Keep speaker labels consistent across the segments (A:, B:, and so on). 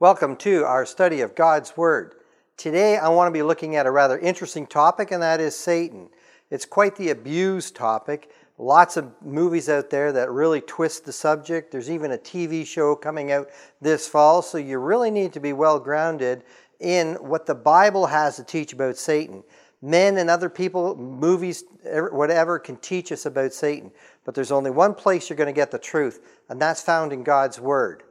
A: Welcome to our study of God's Word. Today I want to be looking at a rather interesting topic, and that is Satan. It's quite the abused topic. Lots of movies out there that really twist the subject. There's even a TV show coming out this fall, so you really need to be well grounded in what the Bible has to teach about Satan. Men and other people, movies, whatever, can teach us about Satan. But there's only one place you're going to get the truth, and that's found in God's Word.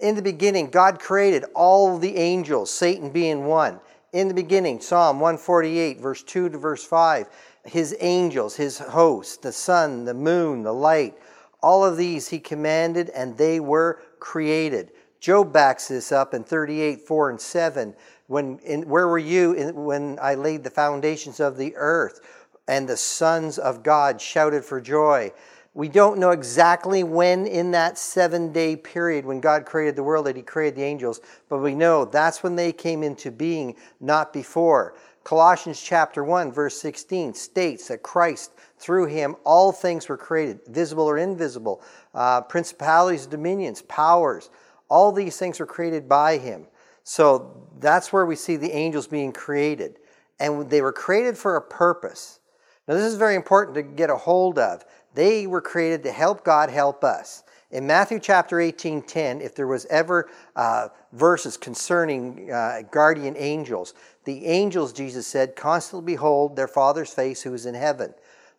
A: In the beginning, God created all the angels, Satan being one. In the beginning, Psalm 148, verse 2 to verse 5, his angels, his hosts, the sun, the moon, the light, all of these he commanded and they were created. Job backs this up in 38, 4 and 7. When, in, where were you in, when I laid the foundations of the earth and the sons of God shouted for joy? We don't know exactly when in that seven day period when God created the world that He created the angels, but we know that's when they came into being, not before. Colossians chapter 1, verse 16 states that Christ, through Him, all things were created, visible or invisible, uh, principalities, dominions, powers, all these things were created by Him. So that's where we see the angels being created. And they were created for a purpose. Now, this is very important to get a hold of. They were created to help God help us. In Matthew chapter 18, 10, if there was ever uh, verses concerning uh, guardian angels, the angels, Jesus said, constantly behold their Father's face who is in heaven.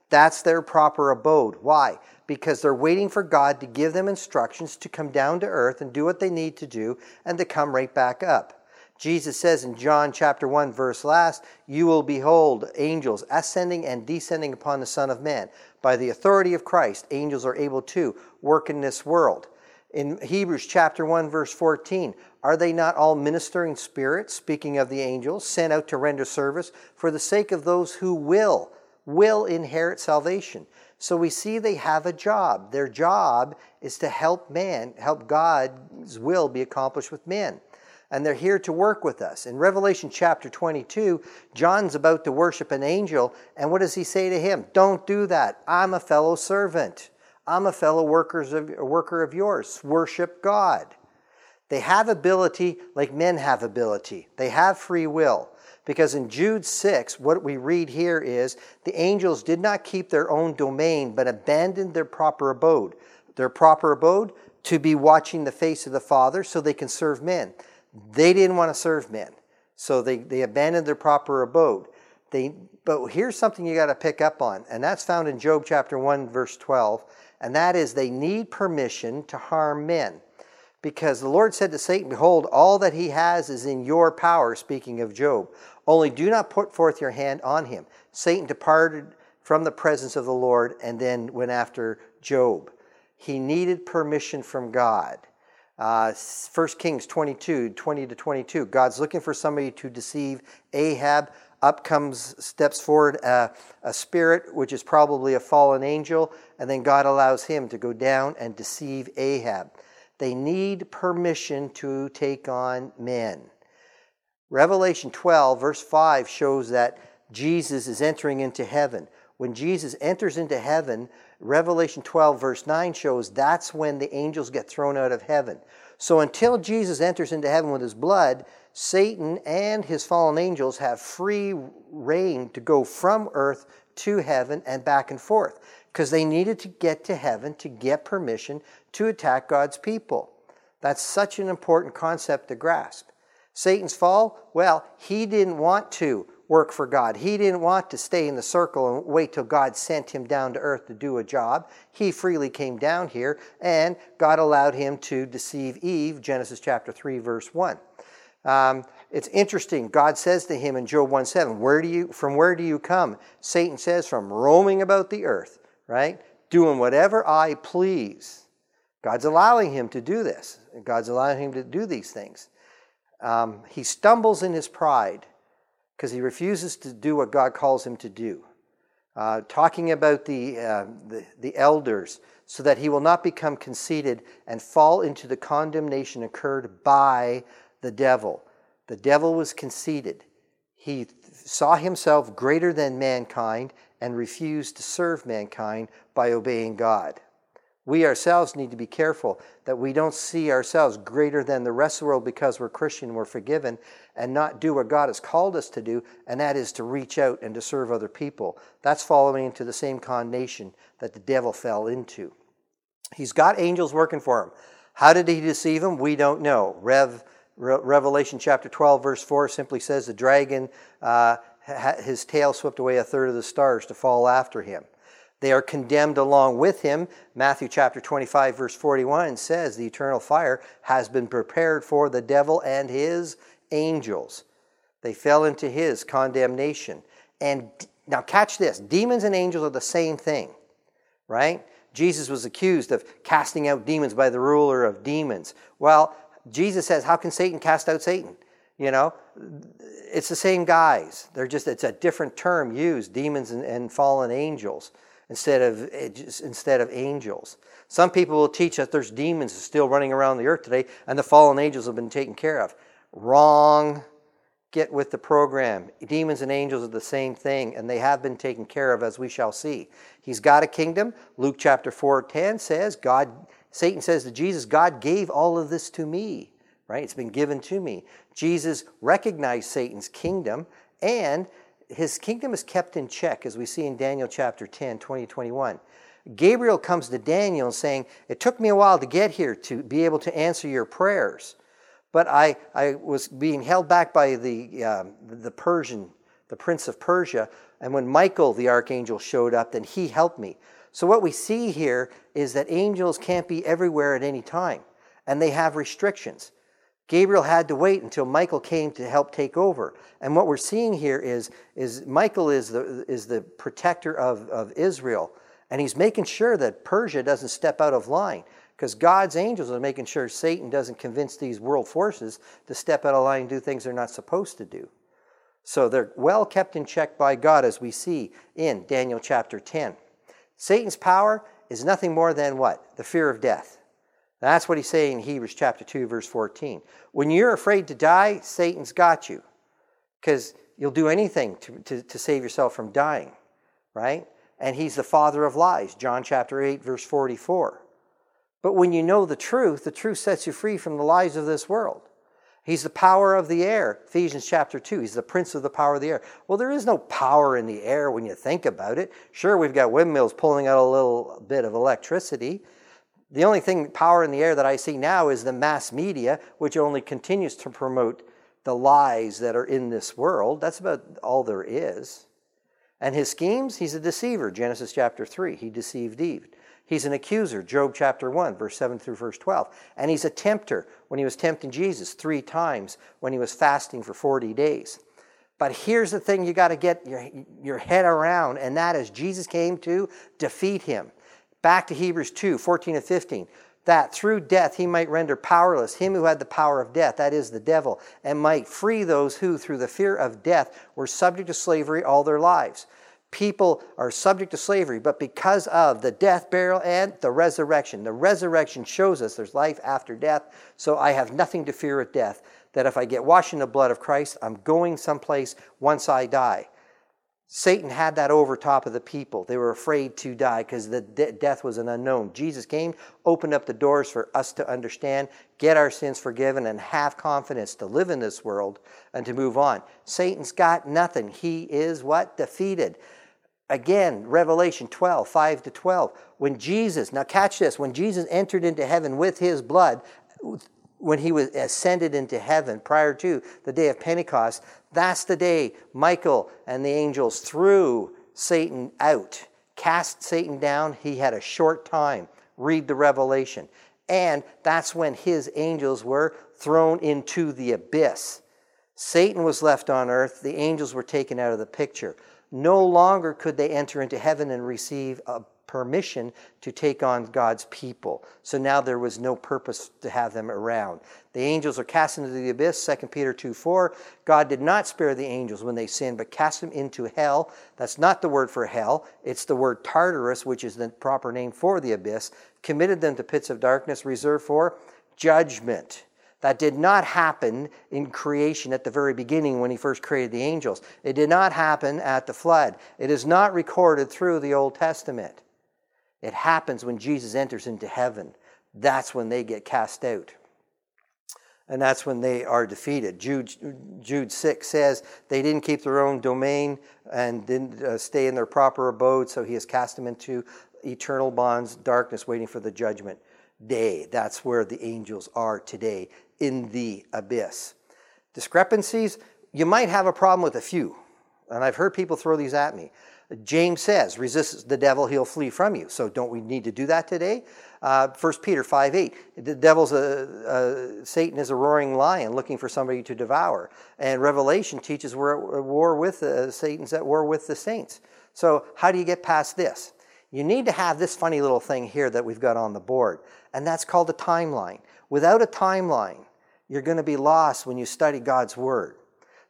A: That's their proper abode. Why? Because they're waiting for God to give them instructions to come down to earth and do what they need to do and to come right back up. Jesus says in John chapter 1 verse last, you will behold angels ascending and descending upon the Son of Man. By the authority of Christ, angels are able to work in this world. In Hebrews chapter 1 verse 14, are they not all ministering spirits, speaking of the angels, sent out to render service for the sake of those who will, will inherit salvation? So we see they have a job. Their job is to help man, help God's will be accomplished with men and they're here to work with us. In Revelation chapter 22, John's about to worship an angel, and what does he say to him? Don't do that. I'm a fellow servant. I'm a fellow workers of, worker of yours. Worship God. They have ability like men have ability. They have free will. Because in Jude 6, what we read here is the angels did not keep their own domain, but abandoned their proper abode. Their proper abode? To be watching the face of the Father so they can serve men. They didn't want to serve men, so they, they abandoned their proper abode. They, but here's something you got to pick up on, and that's found in Job chapter 1, verse 12, and that is they need permission to harm men. Because the Lord said to Satan, Behold, all that he has is in your power, speaking of Job. Only do not put forth your hand on him. Satan departed from the presence of the Lord and then went after Job. He needed permission from God. Uh, 1 Kings 22, 20 to 22. God's looking for somebody to deceive Ahab. Up comes, steps forward a, a spirit, which is probably a fallen angel, and then God allows him to go down and deceive Ahab. They need permission to take on men. Revelation 12, verse 5, shows that Jesus is entering into heaven. When Jesus enters into heaven, Revelation 12, verse 9 shows that's when the angels get thrown out of heaven. So until Jesus enters into heaven with his blood, Satan and his fallen angels have free reign to go from earth to heaven and back and forth because they needed to get to heaven to get permission to attack God's people. That's such an important concept to grasp. Satan's fall, well, he didn't want to work for God. He didn't want to stay in the circle and wait till God sent him down to earth to do a job. He freely came down here, and God allowed him to deceive Eve, Genesis chapter 3, verse 1. Um, it's interesting. God says to him in Job 1 7, where do you, From where do you come? Satan says, From roaming about the earth, right? Doing whatever I please. God's allowing him to do this. God's allowing him to do these things. Um, he stumbles in his pride because he refuses to do what God calls him to do. Uh, talking about the, uh, the, the elders, so that he will not become conceited and fall into the condemnation incurred by the devil. The devil was conceited. He saw himself greater than mankind and refused to serve mankind by obeying God. We ourselves need to be careful that we don't see ourselves greater than the rest of the world because we're Christian, we're forgiven, and not do what God has called us to do, and that is to reach out and to serve other people. That's following into the same condemnation that the devil fell into. He's got angels working for him. How did he deceive them? We don't know. Rev, Re- Revelation chapter 12, verse 4 simply says the dragon, uh, his tail swept away a third of the stars to fall after him. They are condemned along with him. Matthew chapter 25, verse 41 says the eternal fire has been prepared for the devil and his angels. They fell into his condemnation. And now, catch this demons and angels are the same thing, right? Jesus was accused of casting out demons by the ruler of demons. Well, Jesus says, How can Satan cast out Satan? You know, it's the same guys. They're just, it's a different term used demons and, and fallen angels instead of, eh, instead of angels. Some people will teach that there's demons still running around the earth today and the fallen angels have been taken care of. Wrong. Get with the program. Demons and angels are the same thing, and they have been taken care of, as we shall see. He's got a kingdom. Luke chapter 4 10 says, God, Satan says to Jesus, God gave all of this to me, right? It's been given to me. Jesus recognized Satan's kingdom, and his kingdom is kept in check, as we see in Daniel chapter 10, 20, 21. Gabriel comes to Daniel saying, It took me a while to get here to be able to answer your prayers, but I, I was being held back by the, uh, the Persian, the prince of Persia. And when Michael, the archangel, showed up, then he helped me. So, what we see here is that angels can't be everywhere at any time, and they have restrictions. Gabriel had to wait until Michael came to help take over. And what we're seeing here is, is Michael is the, is the protector of, of Israel, and he's making sure that Persia doesn't step out of line. Because God's angels are making sure Satan doesn't convince these world forces to step out of line and do things they're not supposed to do. So they're well kept in check by God, as we see in Daniel chapter 10. Satan's power is nothing more than what? The fear of death. That's what he's saying in Hebrews chapter 2, verse 14. When you're afraid to die, Satan's got you because you'll do anything to, to, to, save yourself from dying, right? And he's the father of lies, John chapter 8, verse 44. But when you know the truth, the truth sets you free from the lies of this world. He's the power of the air, Ephesians chapter 2. He's the prince of the power of the air. Well, there is no power in the air when you think about it. Sure, we've got windmills pulling out a little bit of electricity, the only thing, power in the air that I see now is the mass media, which only continues to promote the lies that are in this world. That's about all there is. And his schemes, he's a deceiver. Genesis chapter 3, he deceived Eve. He's an accuser, Job chapter 1, verse 7 through verse 12. And he's a tempter when he was tempting Jesus three times when he was fasting for 40 days. But here's the thing you got to get your, your head around, and that is Jesus came to defeat him. Back to Hebrews 2 14 and 15. That through death he might render powerless him who had the power of death, that is, the devil, and might free those who, through the fear of death, were subject to slavery all their lives. People are subject to slavery, but because of the death, burial, and the resurrection. The resurrection shows us there's life after death, so I have nothing to fear at death. That if I get washed in the blood of Christ, I'm going someplace once I die. Satan had that over top of the people. They were afraid to die because the de- death was an unknown. Jesus came, opened up the doors for us to understand, get our sins forgiven, and have confidence to live in this world and to move on. Satan's got nothing. He is what? Defeated. Again, Revelation 12, 5 to 12. When Jesus, now catch this, when Jesus entered into heaven with his blood, when he was ascended into heaven prior to the day of Pentecost, that's the day Michael and the angels threw Satan out, cast Satan down. He had a short time. Read the Revelation. And that's when his angels were thrown into the abyss. Satan was left on earth, the angels were taken out of the picture. No longer could they enter into heaven and receive a permission to take on God's people. So now there was no purpose to have them around. The angels are cast into the abyss, 2 Peter 2 4. God did not spare the angels when they sinned, but cast them into hell. That's not the word for hell, it's the word Tartarus, which is the proper name for the abyss. Committed them to pits of darkness reserved for judgment. That did not happen in creation at the very beginning when he first created the angels. It did not happen at the flood. It is not recorded through the Old Testament. It happens when Jesus enters into heaven. That's when they get cast out. And that's when they are defeated. Jude, Jude 6 says they didn't keep their own domain and didn't uh, stay in their proper abode, so he has cast them into eternal bonds, darkness, waiting for the judgment day. That's where the angels are today, in the abyss. Discrepancies, you might have a problem with a few. And I've heard people throw these at me. James says, resist the devil, he'll flee from you. So don't we need to do that today? Uh, 1 Peter 5 8, the devil's a, a, Satan is a roaring lion looking for somebody to devour. And Revelation teaches we're at war with uh, Satan's at war with the saints. So how do you get past this? You need to have this funny little thing here that we've got on the board, and that's called a timeline. Without a timeline, you're going to be lost when you study God's Word.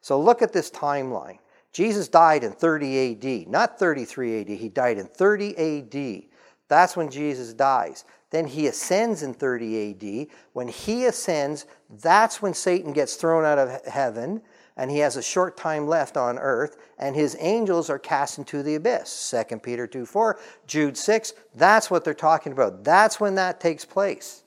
A: So look at this timeline. Jesus died in 30 AD, not 33 AD. He died in 30 AD. That's when Jesus dies. Then he ascends in 30 AD. When he ascends, that's when Satan gets thrown out of heaven and he has a short time left on earth and his angels are cast into the abyss. 2 Peter 2 4, Jude 6, that's what they're talking about. That's when that takes place.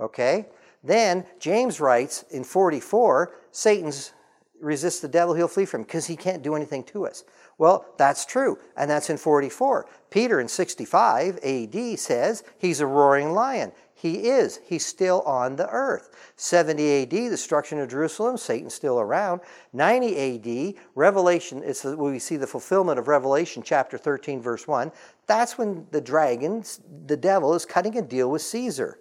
A: Okay? Then James writes in 44, Satan's resist the devil, he'll flee from because he can't do anything to us. Well, that's true, and that's in 44. Peter in 65 AD says he's a roaring lion. He is. He's still on the earth. 70 AD, destruction of Jerusalem, Satan's still around. 90 AD, Revelation, it's we see the fulfillment of Revelation chapter 13, verse 1. That's when the dragon, the devil, is cutting a deal with Caesar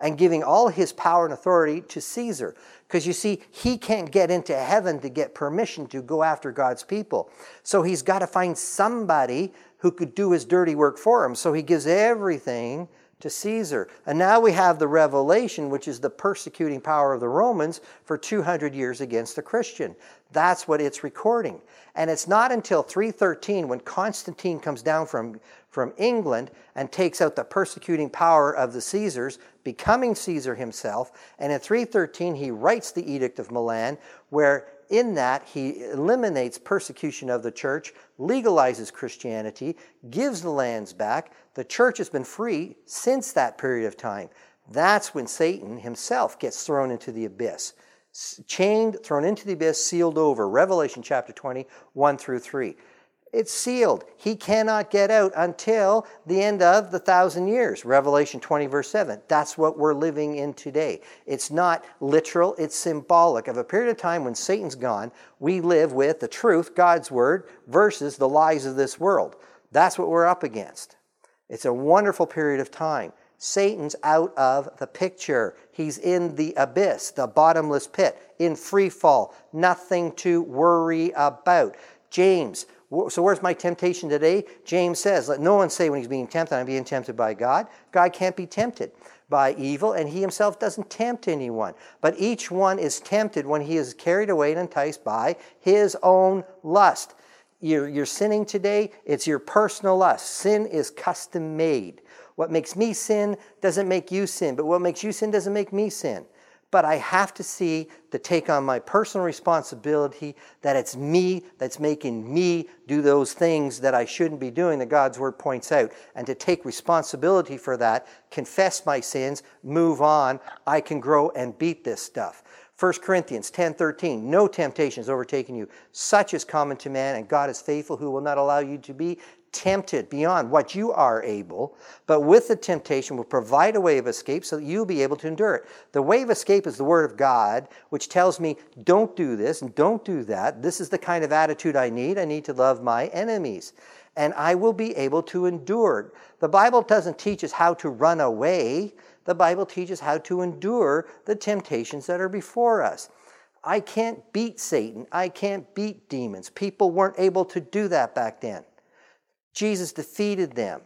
A: and giving all his power and authority to Caesar. Because you see, he can't get into heaven to get permission to go after God's people. So he's got to find somebody who could do his dirty work for him. So he gives everything to Caesar. And now we have the revelation, which is the persecuting power of the Romans for 200 years against the Christian. That's what it's recording. And it's not until 313 when Constantine comes down from, from England and takes out the persecuting power of the Caesars, becoming Caesar himself. And in 313, he writes the Edict of Milan, where in that he eliminates persecution of the church, legalizes Christianity, gives the lands back. The church has been free since that period of time. That's when Satan himself gets thrown into the abyss chained, thrown into the abyss, sealed over. Revelation chapter 20, 1 through 3. It's sealed. He cannot get out until the end of the thousand years. Revelation 20, verse 7. That's what we're living in today. It's not literal, it's symbolic of a period of time when Satan's gone. We live with the truth, God's word, versus the lies of this world. That's what we're up against. It's a wonderful period of time. Satan's out of the picture. He's in the abyss, the bottomless pit, in free fall. Nothing to worry about. James, so where's my temptation today? James says, let no one say when he's being tempted, I'm being tempted by God. God can't be tempted by evil, and he himself doesn't tempt anyone. But each one is tempted when he is carried away and enticed by his own lust. You're, you're sinning today, it's your personal lust. Sin is custom made. What makes me sin doesn't make you sin, but what makes you sin doesn't make me sin. But I have to see to take on my personal responsibility that it's me that's making me do those things that I shouldn't be doing that God's word points out, and to take responsibility for that, confess my sins, move on. I can grow and beat this stuff. 1 Corinthians 10:13 No temptation has overtaken you such is common to man and God is faithful who will not allow you to be tempted beyond what you are able, but with the temptation will provide a way of escape so that you'll be able to endure it. The way of escape is the Word of God, which tells me, don't do this and don't do that. This is the kind of attitude I need. I need to love my enemies. And I will be able to endure. The Bible doesn't teach us how to run away, the Bible teaches how to endure the temptations that are before us. I can't beat Satan. I can't beat demons. People weren't able to do that back then. Jesus defeated them.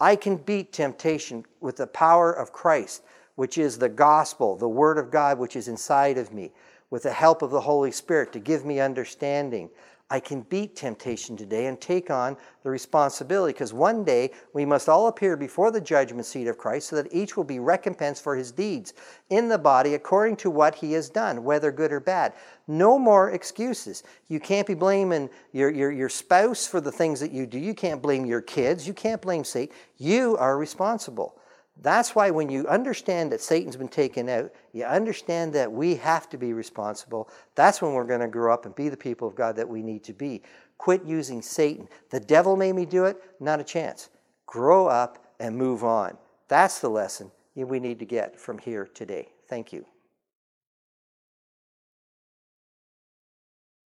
A: I can beat temptation with the power of Christ, which is the gospel, the word of God, which is inside of me, with the help of the Holy Spirit to give me understanding. I can beat temptation today and take on the responsibility because one day we must all appear before the judgment seat of Christ so that each will be recompensed for his deeds in the body according to what he has done, whether good or bad. No more excuses. You can't be blaming your, your, your spouse for the things that you do. You can't blame your kids. You can't blame Satan. You are responsible. That's why when you understand that Satan's been taken out, you understand that we have to be responsible. That's when we're going to grow up and be the people of God that we need to be. Quit using Satan. The devil made me do it, not a chance. Grow up and move on. That's the lesson we need to get from here today. Thank you.